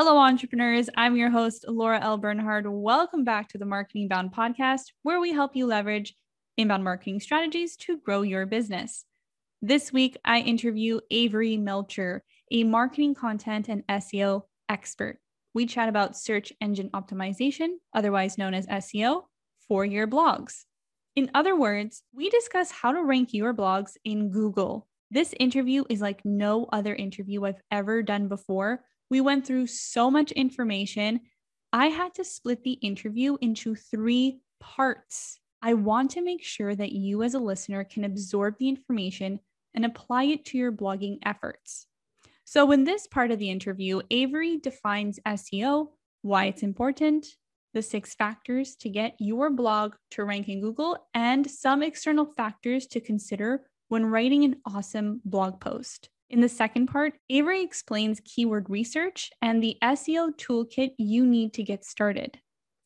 Hello, entrepreneurs. I'm your host, Laura L. Bernhard. Welcome back to the Marketing Bound podcast, where we help you leverage inbound marketing strategies to grow your business. This week, I interview Avery Melcher, a marketing content and SEO expert. We chat about search engine optimization, otherwise known as SEO, for your blogs. In other words, we discuss how to rank your blogs in Google. This interview is like no other interview I've ever done before we went through so much information. I had to split the interview into three parts. I want to make sure that you, as a listener, can absorb the information and apply it to your blogging efforts. So, in this part of the interview, Avery defines SEO, why it's important, the six factors to get your blog to rank in Google, and some external factors to consider when writing an awesome blog post. In the second part, Avery explains keyword research and the SEO toolkit you need to get started.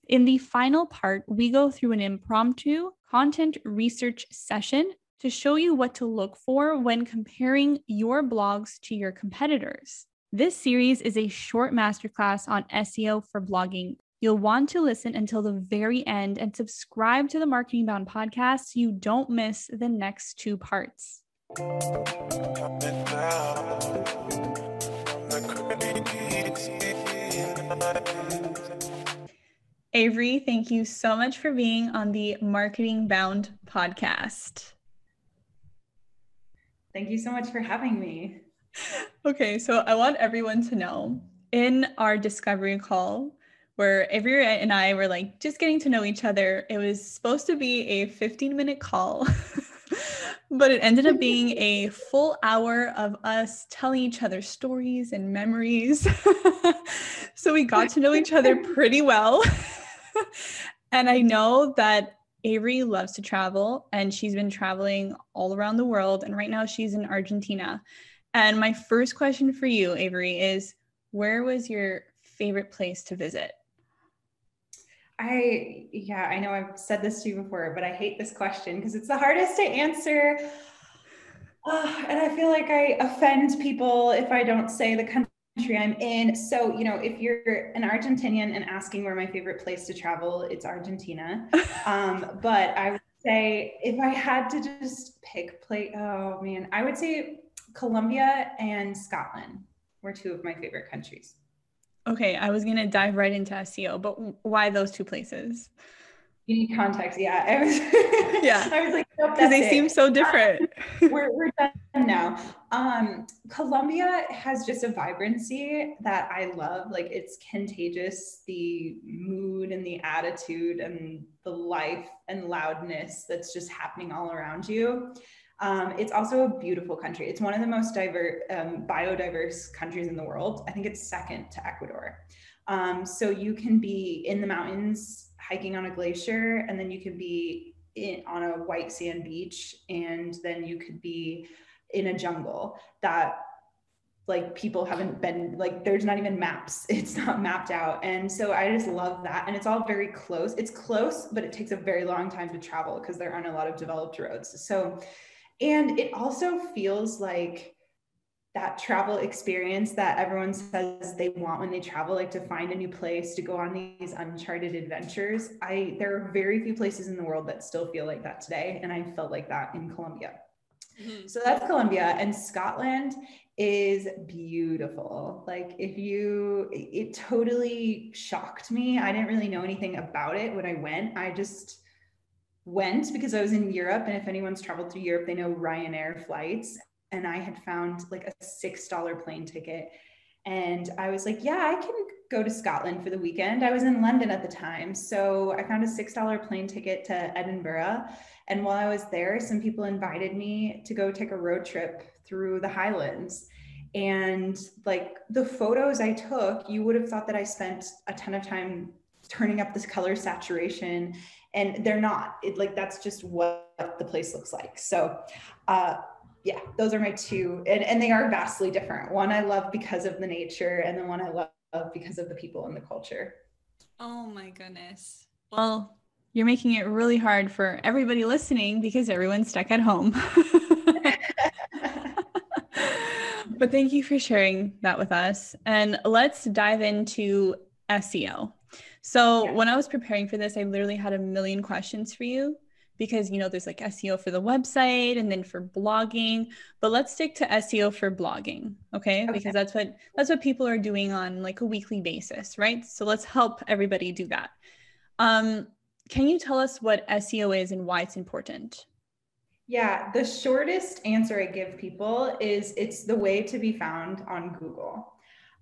In the final part, we go through an impromptu content research session to show you what to look for when comparing your blogs to your competitors. This series is a short masterclass on SEO for blogging. You'll want to listen until the very end and subscribe to the Marketing Bound podcast so you don't miss the next two parts. Avery, thank you so much for being on the Marketing Bound podcast. Thank you so much for having me. Okay, so I want everyone to know in our discovery call, where Avery and I were like just getting to know each other, it was supposed to be a 15 minute call. but it ended up being a full hour of us telling each other stories and memories. so we got to know each other pretty well. and I know that Avery loves to travel and she's been traveling all around the world. And right now she's in Argentina. And my first question for you, Avery, is where was your favorite place to visit? I, yeah, I know I've said this to you before, but I hate this question because it's the hardest to answer. Uh, and I feel like I offend people if I don't say the country I'm in. So, you know, if you're an Argentinian and asking where my favorite place to travel, it's Argentina. Um, but I would say if I had to just pick place, oh man, I would say Colombia and Scotland were two of my favorite countries. Okay, I was gonna dive right into SEO, but why those two places? You need context, yeah. I was, yeah. I was like, because nope, they it. seem so different. we're we're done now. Um, Colombia has just a vibrancy that I love. Like it's contagious. The mood and the attitude and the life and loudness that's just happening all around you. Um, it's also a beautiful country. It's one of the most diverse, um, biodiverse countries in the world. I think it's second to Ecuador. Um, so you can be in the mountains hiking on a glacier, and then you can be in, on a white sand beach, and then you could be in a jungle that like people haven't been like there's not even maps it's not mapped out and so i just love that and it's all very close it's close but it takes a very long time to travel because there aren't a lot of developed roads so and it also feels like that travel experience that everyone says they want when they travel like to find a new place to go on these uncharted adventures. I there are very few places in the world that still feel like that today and i felt like that in colombia. Mm-hmm. so that's colombia and scotland is beautiful. Like if you it totally shocked me. I didn't really know anything about it when i went. I just went because I was in Europe. And if anyone's traveled through Europe, they know Ryanair flights. And I had found like a $6 plane ticket. And I was like, yeah, I can go to Scotland for the weekend. I was in London at the time. So I found a $6 plane ticket to Edinburgh. And while I was there, some people invited me to go take a road trip through the Highlands. And like the photos I took, you would have thought that I spent a ton of time turning up this color saturation and they're not it, like that's just what the place looks like. So uh, yeah those are my two and, and they are vastly different. One i love because of the nature and the one i love because of the people and the culture. Oh my goodness. Well you're making it really hard for everybody listening because everyone's stuck at home. But thank you for sharing that with us. And let's dive into SEO. So, yeah. when I was preparing for this, I literally had a million questions for you because you know there's like SEO for the website and then for blogging, but let's stick to SEO for blogging, okay? okay? Because that's what that's what people are doing on like a weekly basis, right? So let's help everybody do that. Um, can you tell us what SEO is and why it's important? Yeah, the shortest answer I give people is it's the way to be found on Google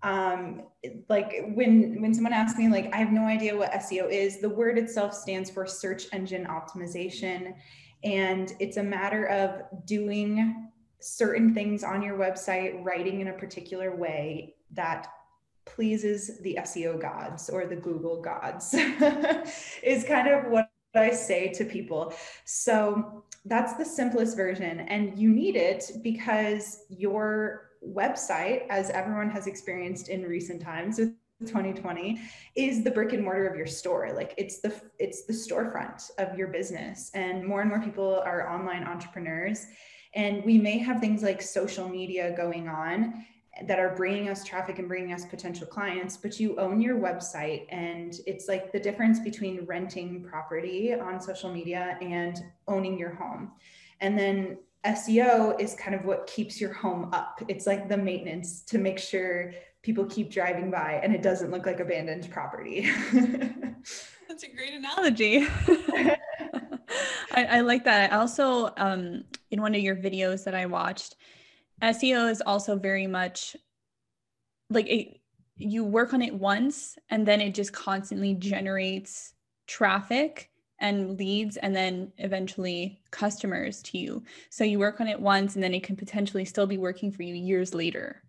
um, like when when someone asks me like i have no idea what seo is the word itself stands for search engine optimization. And it's a matter of doing certain things on your website writing in a particular way that pleases the seo gods or the google gods is kind of what i say to people. So that's the simplest version. And you need it because your website, as everyone has experienced in recent times with 2020 is the brick and mortar of your store. Like it's the it's the storefront of your business and more and more people are online entrepreneurs. And we may have things like social media going on that are bringing us traffic and bringing us potential clients but you own your website and it's like the difference between renting property on social media and owning your home. And then SEO is kind of what keeps your home up. It's like the maintenance to make sure people keep driving by and it doesn't look like abandoned property. That's a great analogy. I, I, like that. I also, um, in one of your videos that I watched, SEO is also very much like it, you work on it once and then it just constantly generates traffic and leads and then eventually customers to you. So you work on it once and then it can potentially still be working for you years later.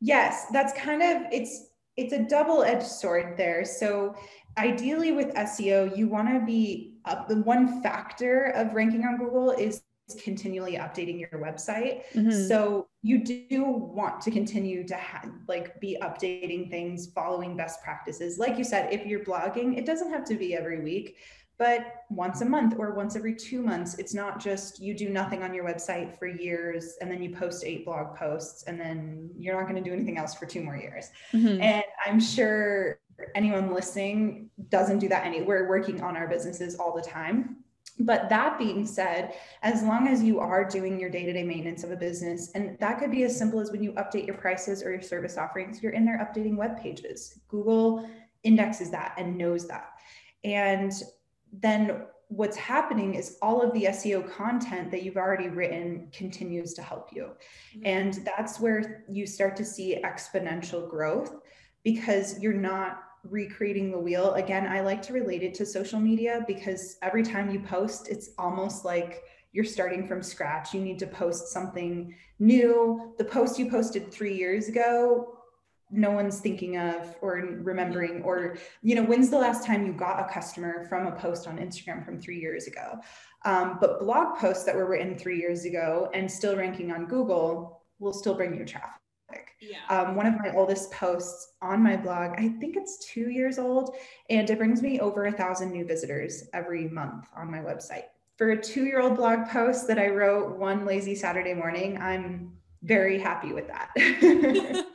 Yes, that's kind of it's it's a double-edged sword there. So ideally with SEO, you want to be up the one factor of ranking on Google is continually updating your website. Mm-hmm. So you do want to continue to have like be updating things, following best practices. Like you said, if you're blogging, it doesn't have to be every week but once a month or once every two months. It's not just you do nothing on your website for years and then you post eight blog posts and then you're not going to do anything else for two more years. Mm-hmm. And I'm sure anyone listening doesn't do that any. We're working on our businesses all the time. But that being said, as long as you are doing your day to day maintenance of a business, and that could be as simple as when you update your prices or your service offerings, you're in there updating web pages. Google indexes that and knows that. And then what's happening is all of the SEO content that you've already written continues to help you. Mm-hmm. And that's where you start to see exponential growth because you're not recreating the wheel. Again, I like to relate it to social media because every time you post, it's almost like you're starting from scratch. You need to post something new. The post you posted three years ago no one's thinking of or remembering or you know when's the last time you got a customer from a post on instagram from three years ago um, but blog posts that were written three years ago and still ranking on google will still bring you traffic yeah. Um, one of my oldest posts on my blog, I think it's two years old, and it brings me over a thousand new visitors every month on my website. For a two year old blog post that I wrote one lazy Saturday morning, I'm very happy with that.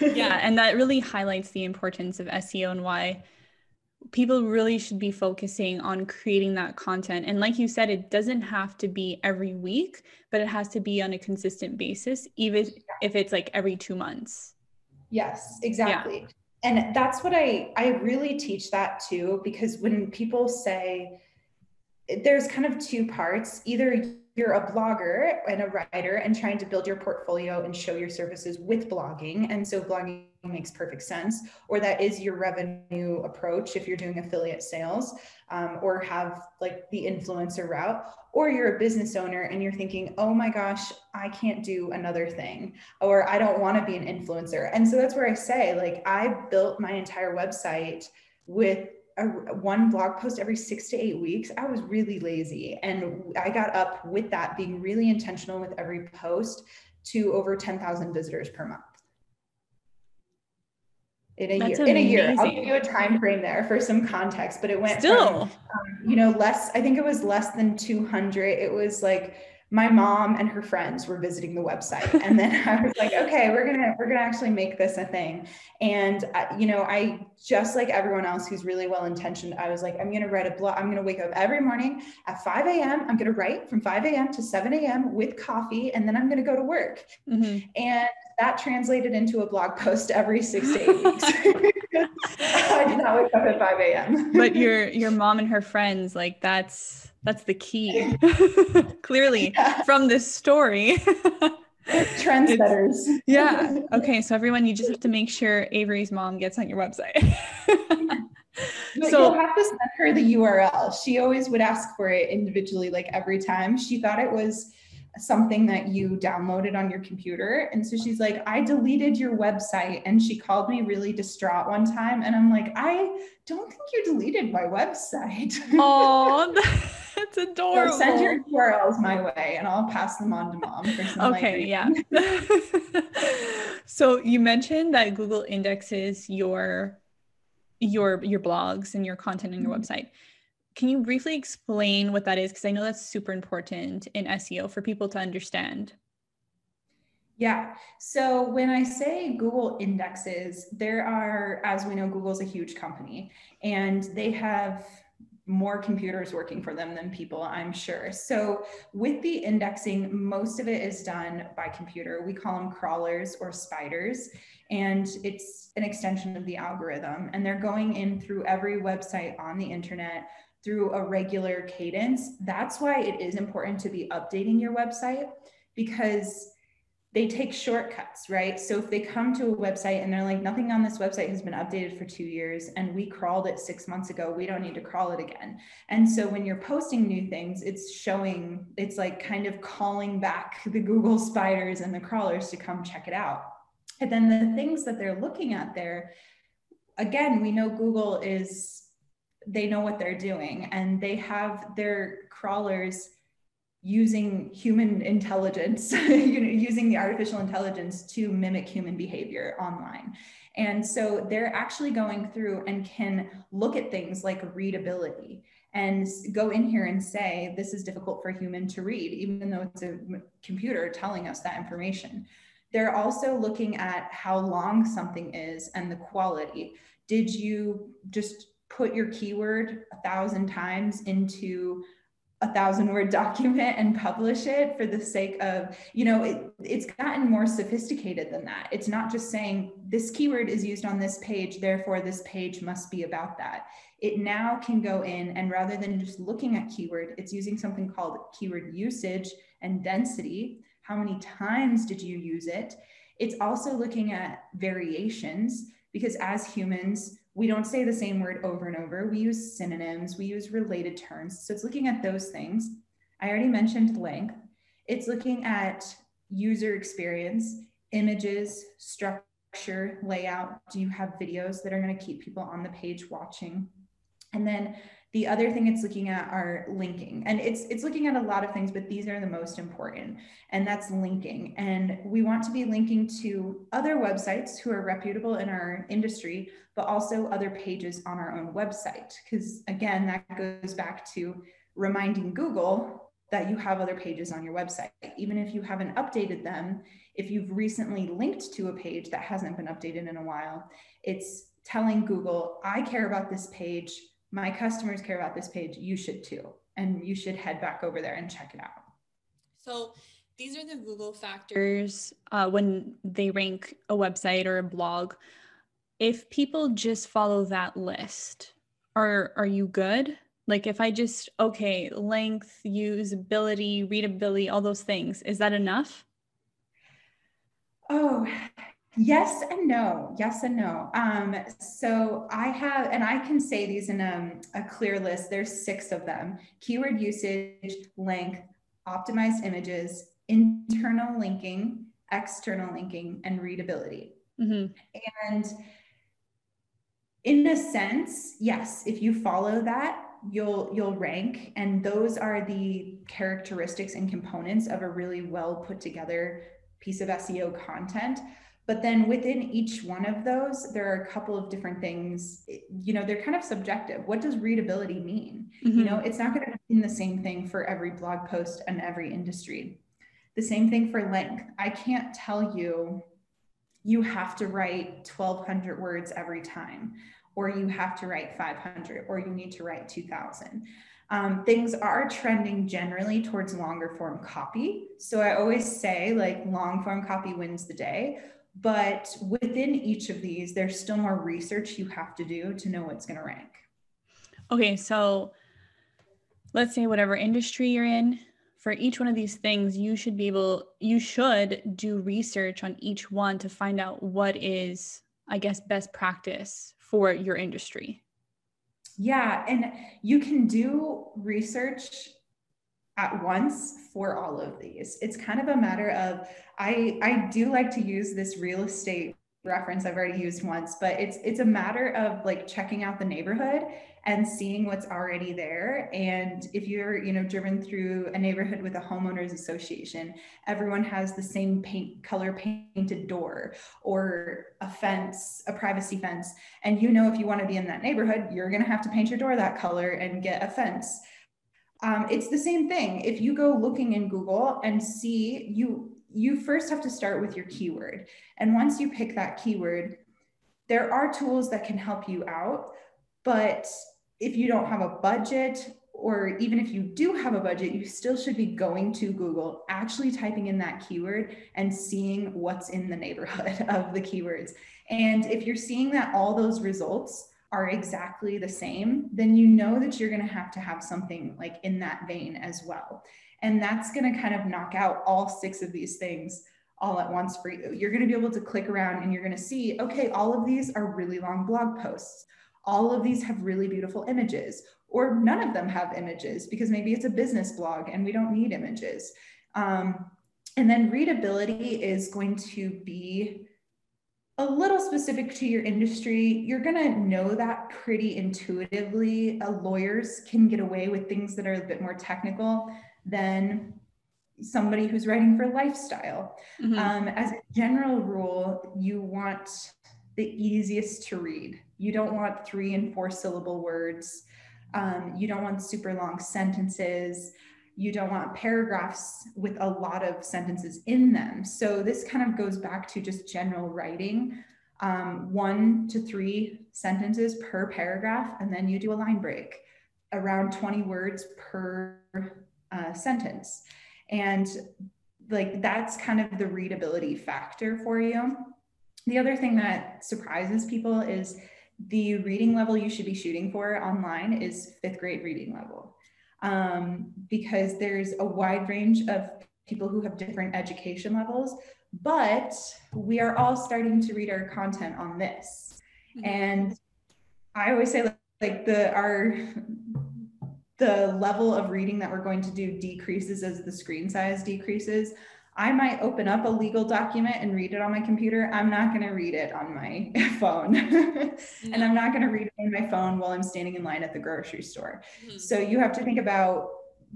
yeah, and that really highlights the importance of SEO and why people really should be focusing on creating that content. And like you said, it doesn't have to be every week, but it has to be on a consistent basis, even if it's like every two months. Yes, exactly. Yeah. And that's what I I really teach that too because when people say there's kind of two parts, either you're a blogger and a writer and trying to build your portfolio and show your services with blogging. And so blogging makes perfect sense. Or that is your revenue approach if you're doing affiliate sales um, or have like the influencer route. Or you're a business owner and you're thinking, oh my gosh, I can't do another thing. Or I don't want to be an influencer. And so that's where I say, like, I built my entire website with a, one blog post every six to eight weeks, I was really lazy. And I got up with that, being really intentional with every post to over 10,000 visitors per month. In a That's year, amazing. in a year, I'll give you a time frame there for some context, but it went still, from, um, you know, less. I think it was less than 200. It was like my mom and her friends were visiting the website. And then i was like okay we're gonna we're gonna actually make this a thing. And uh, you know i just like everyone else who's really well intentioned i was like i'm gonna write a blog i'm gonna wake up every morning at 5 a.m i'm gonna write from 5 a.m to 7 a.m with coffee and then i'm gonna go to work. Mm-hmm. and that translated into a blog post every six to eight weeks i did not wake up at 5 a.m but your your mom and her friends like that's that's the key. Clearly, yeah. from this story. Trendsetters. yeah. Okay. So everyone, you just have to make sure Avery's mom gets on your website. But so you'll have to send her the URL. She always would ask for it individually, like every time. She thought it was something that you downloaded on your computer. And so she's like, I deleted your website. And she called me really distraught one time. And I'm like, I don't think you deleted my website. Oh, that's adorable. So send your URLs my way and I'll pass them on to mom. okay, yeah. so you mentioned that Google indexes your your your blogs and your content on your mm-hmm. website. Can you briefly explain what that is? Because I know that's super important in SEO for people to understand. Yeah. So when I say Google indexes, there are, as we know, Google's a huge company and they have more computers working for them than people, I'm sure. So with the indexing, most of it is done by computer. We call them crawlers or spiders, and it's an extension of the algorithm. And they're going in through every website on the internet through a regular cadence. That's why it is important to be updating your website because they take shortcuts, right? So if they come to a website and they're like, nothing on this website has been updated for two years and we crawled it six months ago, we don't need to crawl it again. And so when you're posting new things, it's showing, it's like kind of calling back the Google spiders and the crawlers to come check it out. And then the things that they're looking at there, again, we know Google is they know what they're doing and they have their crawlers using human intelligence you know using the artificial intelligence to mimic human behavior online. And so they're actually going through and can look at things like readability and go in here and say this is difficult for a human to read even though it's a computer telling us that information. They're also looking at how long something is and the quality. Did you just put your keyword a thousand times into a thousand word document and publish it for the sake of you know it, it's gotten more sophisticated than that. It's not just saying this keyword is used on this page therefore this page must be about that. It now can go in and rather than just looking at keyword it's using something called keyword usage and density. How many times did you use it? It's also looking at variations because as humans we don't say the same word over and over. We use synonyms, we use related terms. So it's looking at those things. I already mentioned length. It's looking at user experience, images, structure, layout. Do you have videos that are going to keep people on the page watching? And then the other thing it's looking at are linking. And it's it's looking at a lot of things, but these are the most important. And that's linking. And we want to be linking to other websites who are reputable in our industry, but also other pages on our own website. Because again, that goes back to reminding Google that you have other pages on your website. Even if you haven't updated them, if you've recently linked to a page that hasn't been updated in a while, it's telling Google, I care about this page my customers care about this page, you should too. And you should head back over there and check it out. So these are the Google factors uh, when they rank a website or a blog. If people just follow that list, are are you good? Like if I just okay, length, usability, readability, all those things, is that enough? Oh, Yes and no. Yes and no. Um, so I have, and I can say these in a, a clear list. There's six of them: keyword usage, length, optimized images, internal linking, external linking, and readability. Mm-hmm. And in a sense, yes, if you follow that, you'll you'll rank, and those are the characteristics and components of a really well put together piece of SEO content But then within each one of those, there are a couple of different things, you know, they're kind of subjective. What does readability mean? Mm-hmm. You know, it's not going to mean the same thing for every blog post and every industry. The same thing for length. I can't tell you you have to write 1200 words every time or you have to write 500 or you need to write 2000 um, things are trending generally towards longer form copy. So I always say like long form copy wins the day. But within each of these, there's still more research you have to do to know what's going to rank. Okay, so let's say whatever industry you're in, for each one of these things, you should be able, you should do research on each one to find out what is, I guess, best practice for your industry. Yeah, and you can do research at once for all of these. It's kind of a matter of I I do like to use this real estate reference I've already used once, but it's it's a matter of like checking out the neighborhood and seeing what's already there. And if you're, you know, driven through a neighborhood with a homeowners association, everyone has the same paint color painted door or a fence, a privacy fence. And you know, if you want to be in that neighborhood, you're going to have to paint your door that color and get a fence. Um, it's the same thing. If you go looking in Google and see you, you first have to start with your keyword. And once you pick that keyword, there are tools that can help you out, but if you don't have a budget or even if you do have a budget, you still should be going to Google, actually typing in that keyword and seeing what's in the neighborhood of the keywords. And if you're seeing that all those results are exactly the same, then you know that you're going to have to have something like in that vein as well. And that's going to kind of knock out all six of these things all at once for you. You're going to be able to click around and you're going to see, okay, all of these are really long blog posts all of these have really beautiful images, or none of them have images because maybe it's a business blog and we don't need images. Um, and then readability is going to be a little specific to your industry. You're going to know that pretty intuitively. Uh, lawyers can get away with things that are a bit more technical than somebody who's writing for lifestyle. Mm-hmm. Um, as a general rule, you want the easiest to read. You don't want three and four syllable words. Um, you don't want super long sentences. You don't want paragraphs with a lot of sentences in them. So this kind of goes back to just general writing um, one to three sentences per paragraph, and then you do a line break around 20 words per uh, sentence. And like that's kind of the readability factor for you. The other thing that surprises people is the reading level you should be shooting for online is fifth grade reading level um, because there's a wide range of people who have different education levels but we are all starting to read our content on this mm-hmm. and i always say like, like the our the level of reading that we're going to do decreases as the screen size decreases I might open up a legal document and read it on my computer. I'm not going to read it on my phone. and I'm not going to read it on my phone while I'm standing in line at the grocery store. Mm-hmm. So you have to think about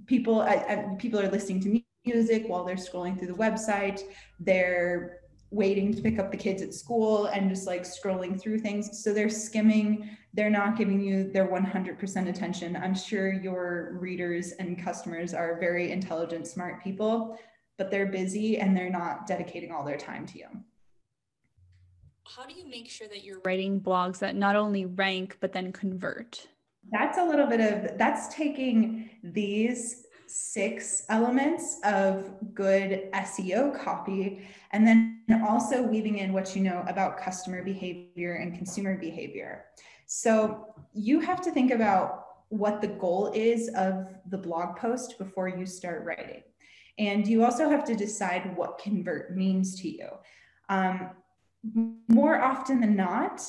people, uh, people are listening to music while they're scrolling through the website. They're waiting to pick up the kids at school and just like scrolling through things. So they're skimming, they're not giving you their 100% attention. I'm sure your readers and customers are very intelligent, smart people but they're busy and they're not dedicating all their time to you. How do you make sure that you're writing blogs that not only rank, but then convert? That's a little bit of that's taking these six elements of good SEO copy and then also weaving in what you know about customer behavior and consumer behavior. So you have to think about what the goal is of the blog post before you start writing. And you also have to decide what convert means to you. Um, more often than not,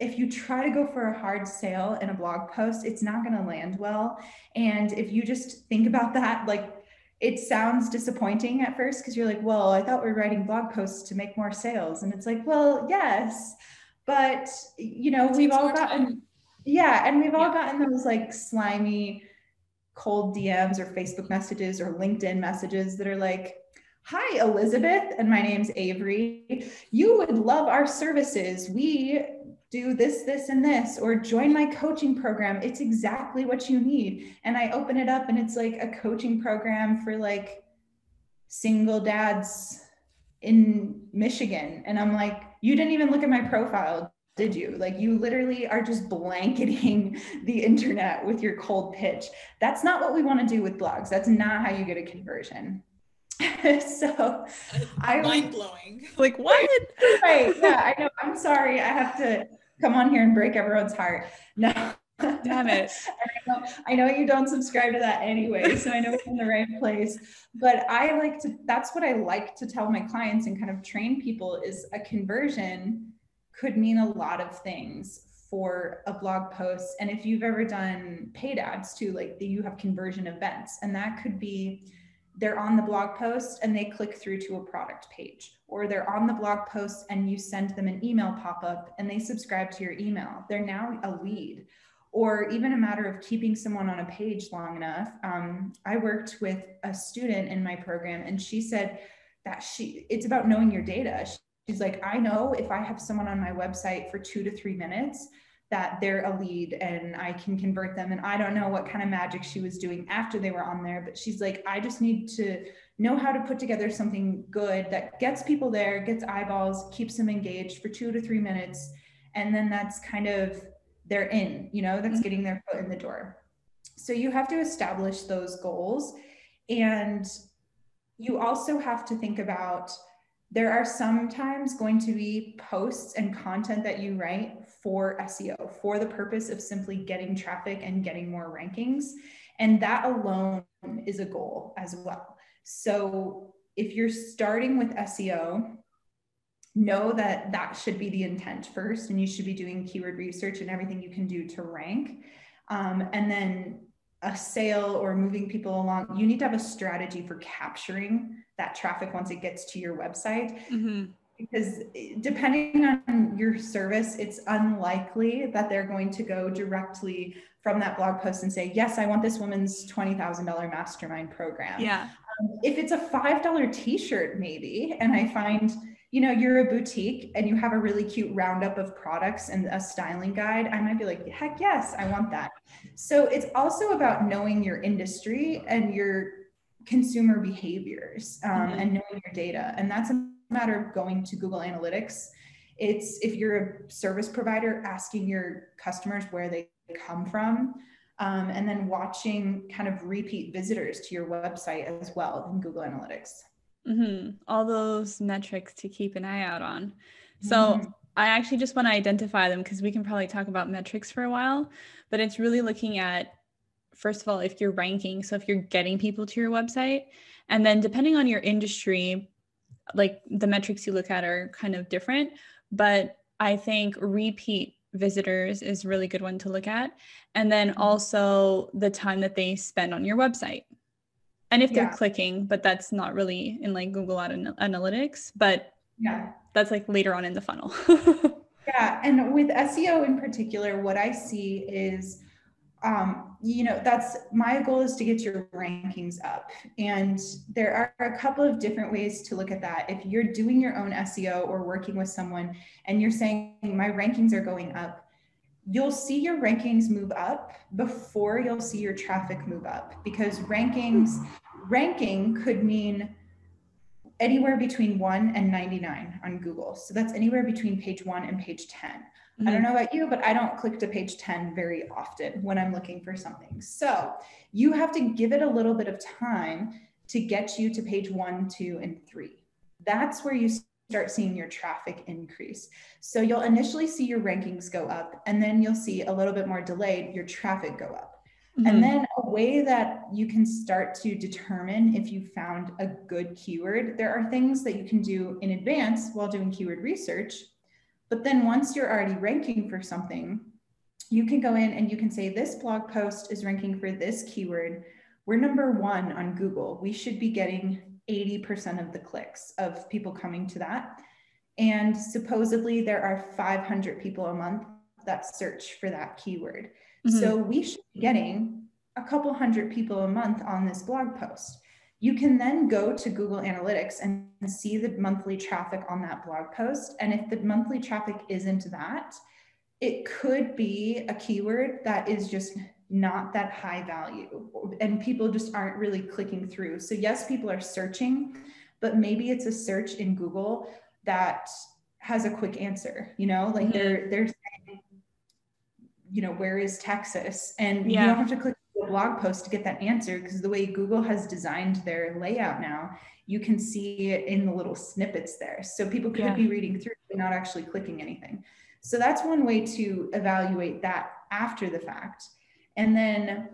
if you try to go for a hard sale in a blog post, it's not going to land well. And if you just think about that, like it sounds disappointing at first because you're like, well, I thought we are writing blog posts to make more sales. And it's like, well, yes, but you know, we've all gotten, yeah, and we've all gotten those like slimy, cold DMs or Facebook messages or LinkedIn messages that are like, Hi, Elizabeth, and my name's Avery. You would love our services. We do this, this, and this, or join my coaching program. It's exactly what you need. And I open it up and it's like a coaching program for like single dads in Michigan. And I'm like, you didn't even look at my profile, did you? Like, you literally are just blanketing the internet with your cold pitch. That's not what we want to do with blogs. That's not how you get a conversion. so I mind blowing. Like what? right. Yeah, I know. I'm sorry. I have to come on here and break everyone's heart. No. Damn it. I know, I know you don't subscribe to that anyway, so I know it's in the right place. But I like to, that's what I like to tell my clients and kind of train people is a conversion could mean a lot of things for a blog post. And if you've ever done paid ads too, like you have conversion events, and that could be they're on the blog post and they click through to a product page, or they're on the blog post and you send them an email pop up and they subscribe to your email. They're now a lead, or even a matter of keeping someone on a page long enough. Um, I worked with a student in my program and she said that she, it's about knowing your data. She's like, I know if I have someone on my website for two to three minutes, that they're a lead and I can convert them. And I don't know what kind of magic she was doing after they were on there, but she's like, I just need to know how to put together something good that gets people there, gets eyeballs, keeps them engaged for two to three minutes. And then that's kind of, they're in, you know, that's mm-hmm. getting their foot in the door. So you have to establish those goals. And you also have to think about there are sometimes going to be posts and content that you write for SEO for the purpose of simply getting traffic and getting more rankings. And that alone is a goal as well. So if you're starting with SEO, know that that should be the intent first, and you should be doing keyword research and everything you can do to rank. Um, and then a sale or moving people along, you need to have a strategy for capturing that traffic once it gets to your website. Mm-hmm because depending on your service, it's unlikely that they're going to go directly from that blog post and say, Yes, I want this woman's $20,000 mastermind program. Yeah. Um, if it's a $5 t shirt, maybe, and I find, you know, you're a boutique and you have a really cute roundup of products and a styling guide, I might be like, Heck yes, I want that. So it's also about knowing your industry and your consumer behaviors um, mm-hmm. and knowing your data. And that's a matter of going to Google Analytics. It's if you're a service provider, asking your customers where they come from, um, and then watching kind of repeat visitors to your website as well in Google Analytics. Mm-hmm. All those metrics to keep an eye out on. So mm-hmm. I actually just want to identify them because we can probably talk about metrics for a while, but it's really looking at first of all if you're ranking so if you're getting people to your website and then depending on your industry like the metrics you look at are kind of different, but I think repeat visitors is a really good one to look at. And then mm-hmm. also the time that they spend on your website. And if they're yeah. clicking, but that's not really in like Google Ad Analytics, but yeah, that's like later on in the funnel. yeah. And with SEO in particular, what I see is um, you know, that's my goal is to get your rankings up. And there are a couple of different ways to look at that. If you're doing your own SEO or working with someone and you're saying, my rankings are going up, you'll see your rankings move up before you'll see your traffic move up because rankings, ranking could mean anywhere between 1 and 99 on Google. So that's anywhere between page 1 and page 10. Mm-hmm. I don't mm-hmm. know about you, but I don't click to page 10 very often when I'm looking for something. So you have to give it a little bit of time to get you to page one, two, and three. That's where you start seeing your traffic increase. So you'll initially see your rankings go up, and then you'll see a little bit more delayed your traffic go up. Mm-hmm. And then a way that you can start to determine if you found a good keyword, there are things that you can do in advance while doing keyword research but then once you're already ranking for something, you can go in and you can say, this blog post is ranking for this keyword. We're number one on Google. We should be getting 80% of the clicks of people coming to that. And supposedly there are 500 people a month that search for that keyword. Mm-hmm. So we should be getting a couple hundred people a month on this blog post. you can then go to Google Analytics and see the monthly traffic on that blog post. And if the monthly traffic isn't that, it could be a keyword that is just not that high value and people just aren't really clicking through. So, yes, people are searching, but maybe it's a search in Google that has a quick answer, you know, like mm-hmm. they're, they're saying, you know, where is Texas? And yeah. you don't have to click the blog post to get that answer because the way Google has designed their layout now, you can see it in the little snippets there. So people could yeah. be reading through but not actually clicking anything. So that's one way to evaluate that after the fact. And then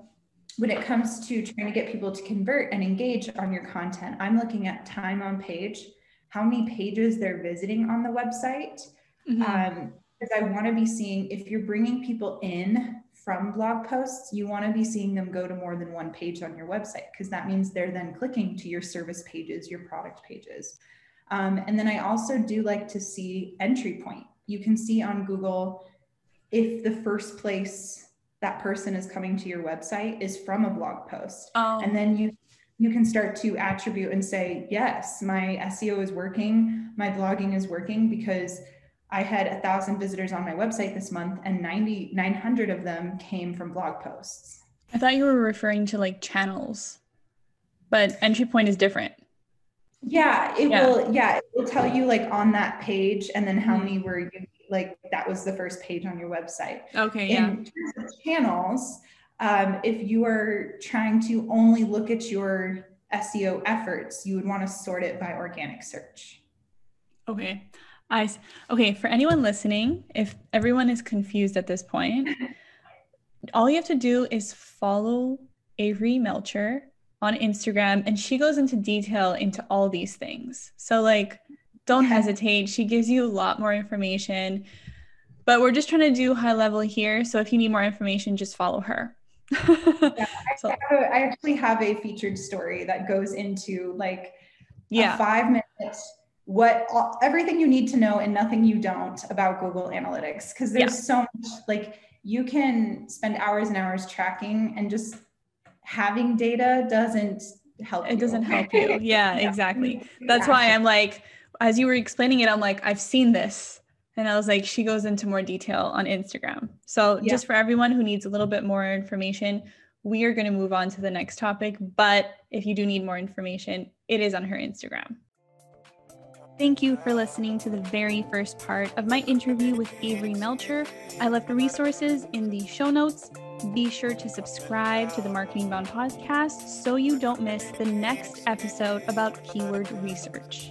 when it comes to trying to get people to convert and engage on your content, I'm looking at time on page, how many pages they're visiting on the website. Mm-hmm. Um, because I want to be seeing if you're bringing people in from blog posts, you want to be seeing them go to more than one page on your website because that means they're then clicking to your service pages, your product pages. Um, and then I also do like to see entry point. You can see on Google if the first place that person is coming to your website is from a blog post. Oh. And then you you can start to attribute and say, yes, my SEO is working, my blogging is working because I had a thousand visitors on my website this month and 90, 900 of them came from blog posts. I thought you were referring to like channels, but entry point is different. Yeah, it yeah. will. Yeah, it will tell you like on that page and then how mm-hmm. many were like that was the first page on your website. Okay. Yeah. In terms of channels, um, if you are trying to only look at your SEO efforts, you would want to sort it by organic search. Okay. I okay, for anyone listening, if everyone is confused at this point, all you have to do is follow Avery Melcher on Instagram and she goes into detail into all these things. So like don't hesitate. She gives you a lot more information. But we're just trying to do high level here. So if you need more information, just follow her. yeah, so. I, a, I, actually have a featured story that goes into like yeah. five minutes what all, everything you need to know and nothing you don't about Google Analytics because there's yeah. so much like you can spend hours and hours tracking and just having data doesn't help it you. doesn't help you yeah, yeah. exactly that's why i'm like as you were explaining it, I'm like, I've seen this. And I was like, she goes into more detail on Instagram. So, yeah. just for everyone who needs a little bit more information, we are going to move on to the next topic. But if you do need more information, it is on her Instagram. Thank you for listening to the very first part of my interview with Avery Melcher. I left resources in the show notes. Be sure to subscribe to the Marketing Bound podcast so you don't miss the next episode about keyword research.